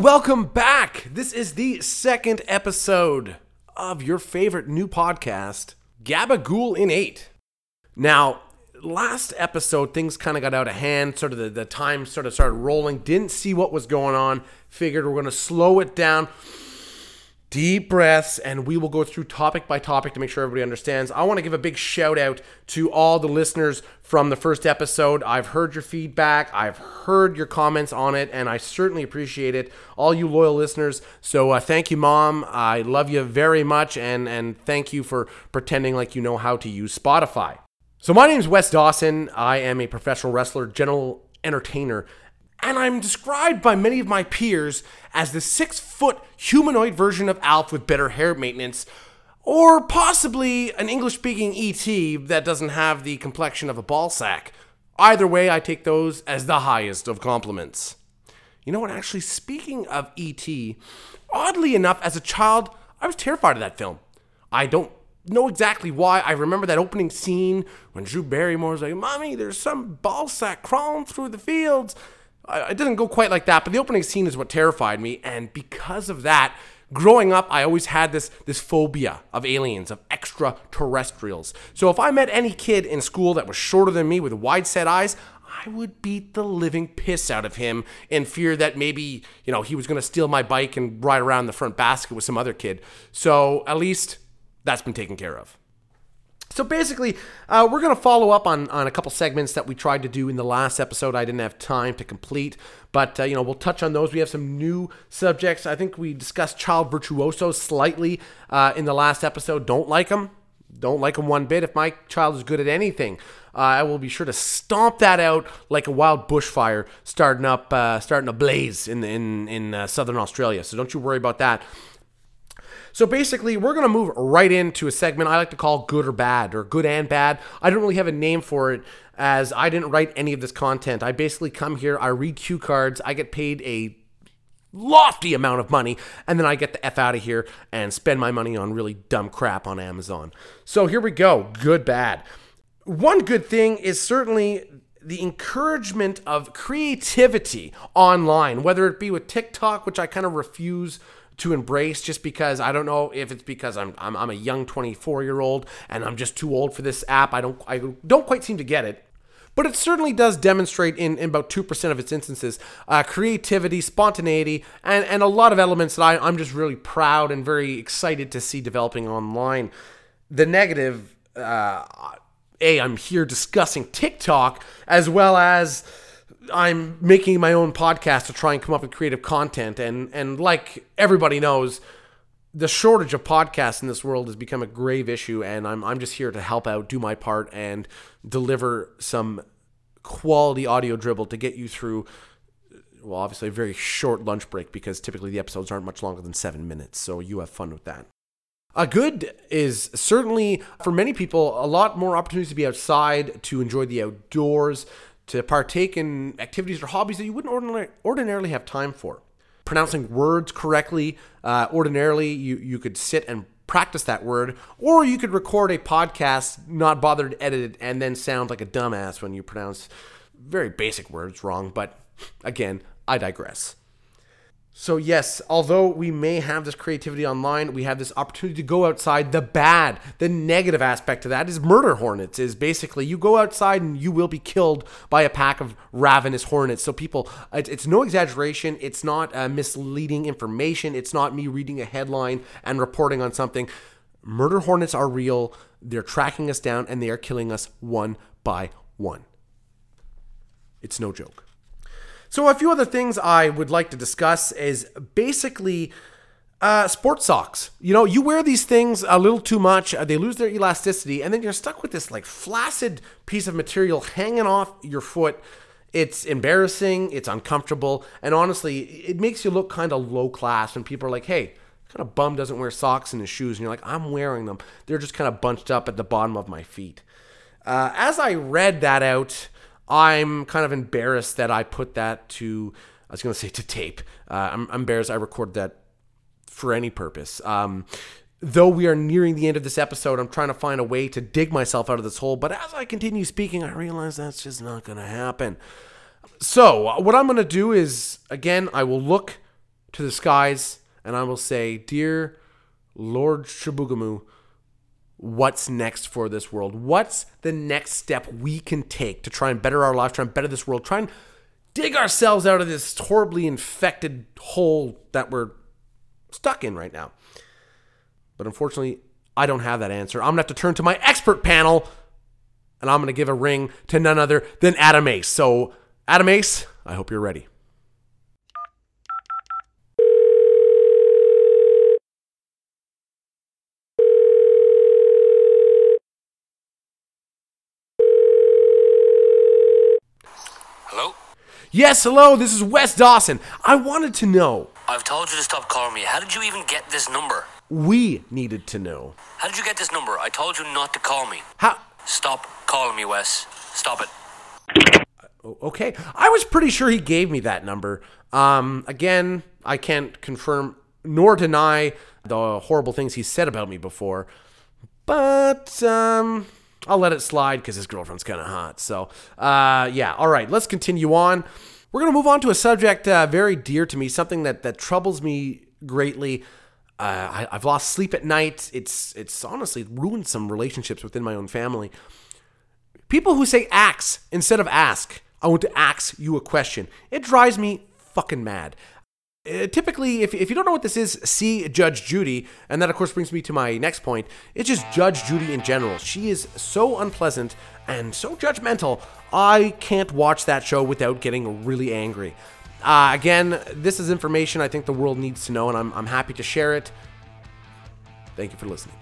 Welcome back. This is the second episode of your favorite new podcast, Gabagool in 8. Now, last episode, things kind of got out of hand. Sort of the, the time sort of started rolling. Didn't see what was going on. Figured we're going to slow it down. Deep breaths, and we will go through topic by topic to make sure everybody understands. I want to give a big shout out to all the listeners from the first episode. I've heard your feedback, I've heard your comments on it, and I certainly appreciate it. All you loyal listeners. So uh, thank you, Mom. I love you very much, and, and thank you for pretending like you know how to use Spotify. So, my name is Wes Dawson. I am a professional wrestler, general entertainer, and I'm described by many of my peers as the six foot humanoid version of Alf with better hair maintenance, or possibly an English speaking ET that doesn't have the complexion of a ball sack. Either way, I take those as the highest of compliments. You know what? Actually, speaking of ET, oddly enough, as a child, I was terrified of that film. I don't know exactly why. I remember that opening scene when Drew Barrymore's like, Mommy, there's some ball sack crawling through the fields. It doesn't go quite like that, but the opening scene is what terrified me. And because of that, growing up, I always had this this phobia of aliens, of extraterrestrials. So if I met any kid in school that was shorter than me with wide set eyes, I would beat the living piss out of him in fear that maybe, you know, he was going to steal my bike and ride around the front basket with some other kid. So at least that's been taken care of. So basically, uh, we're going to follow up on, on a couple segments that we tried to do in the last episode. I didn't have time to complete, but uh, you know we'll touch on those. We have some new subjects. I think we discussed child virtuosos slightly uh, in the last episode. Don't like them. Don't like them one bit. If my child is good at anything, uh, I will be sure to stomp that out like a wild bushfire starting up, uh, starting a blaze in in in uh, southern Australia. So don't you worry about that. So basically, we're going to move right into a segment I like to call good or bad, or good and bad. I don't really have a name for it as I didn't write any of this content. I basically come here, I read cue cards, I get paid a lofty amount of money, and then I get the F out of here and spend my money on really dumb crap on Amazon. So here we go good, bad. One good thing is certainly the encouragement of creativity online, whether it be with TikTok, which I kind of refuse to embrace just because I don't know if it's because I'm, I'm, I'm a young 24 year old and I'm just too old for this app. I don't I don't quite seem to get it. But it certainly does demonstrate in, in about 2% of its instances uh, creativity, spontaneity, and, and a lot of elements that I, I'm just really proud and very excited to see developing online. The negative, uh, A, I'm here discussing TikTok as well as I'm making my own podcast to try and come up with creative content. And and like everybody knows, the shortage of podcasts in this world has become a grave issue. And I'm I'm just here to help out, do my part, and deliver some quality audio dribble to get you through. Well, obviously, a very short lunch break because typically the episodes aren't much longer than seven minutes. So you have fun with that. A good is certainly for many people a lot more opportunities to be outside, to enjoy the outdoors, to partake in activities or hobbies that you wouldn't ordinarily have time for. Pronouncing words correctly, uh, ordinarily you, you could sit and practice that word, or you could record a podcast, not bother to edit it, and then sound like a dumbass when you pronounce very basic words wrong. But again, I digress. So, yes, although we may have this creativity online, we have this opportunity to go outside. The bad, the negative aspect of that is murder hornets, is basically you go outside and you will be killed by a pack of ravenous hornets. So, people, it's no exaggeration. It's not uh, misleading information. It's not me reading a headline and reporting on something. Murder hornets are real. They're tracking us down and they are killing us one by one. It's no joke. So a few other things I would like to discuss is basically uh, sports socks. You know, you wear these things a little too much, uh, they lose their elasticity, and then you're stuck with this like flaccid piece of material hanging off your foot. It's embarrassing, it's uncomfortable, and honestly, it makes you look kind of low class when people are like, hey, kind of bum doesn't wear socks in his shoes, and you're like, I'm wearing them. They're just kind of bunched up at the bottom of my feet. Uh, as I read that out, I'm kind of embarrassed that I put that to, I was going to say to tape. Uh, I'm, I'm, embarrassed I recorded that for any purpose. Um, though we are nearing the end of this episode, I'm trying to find a way to dig myself out of this hole. But as I continue speaking, I realize that's just not going to happen. So, what I'm going to do is, again, I will look to the skies and I will say, Dear Lord Shibugamu, what's next for this world? What's the next step we can take to try and better our lives, try and better this world, try and dig ourselves out of this horribly infected hole that we're stuck in right now? But unfortunately, I don't have that answer. I'm going to have to turn to my expert panel and I'm going to give a ring to none other than Adam Ace. So, Adam Ace, I hope you're ready. Hello? Yes, hello, this is Wes Dawson. I wanted to know, I've told you to stop calling me. How did you even get this number? we needed to know. How did you get this number? I told you not to call me. How. Stop calling me, Wes. Stop it. Okay, I was pretty sure he gave me that number. Um, again, I can't confirm nor deny the horrible things he said about me before, but um, I'll let it slide because his girlfriend's kind of hot. So, uh, yeah, all right, let's continue on. We're going to move on to a subject uh, very dear to me, something that, that troubles me greatly. Uh, I, I've lost sleep at night. It's it's honestly ruined some relationships within my own family. People who say ax instead of ask. I want to ask you a question. It drives me fucking mad. Uh, typically, if, if you don't know what this is, see Judge Judy. And that, of course, brings me to my next point. It's just Judge Judy in general. She is so unpleasant and so judgmental. I can't watch that show without getting really angry. Uh, again, this is information I think the world needs to know, and I'm, I'm happy to share it. Thank you for listening.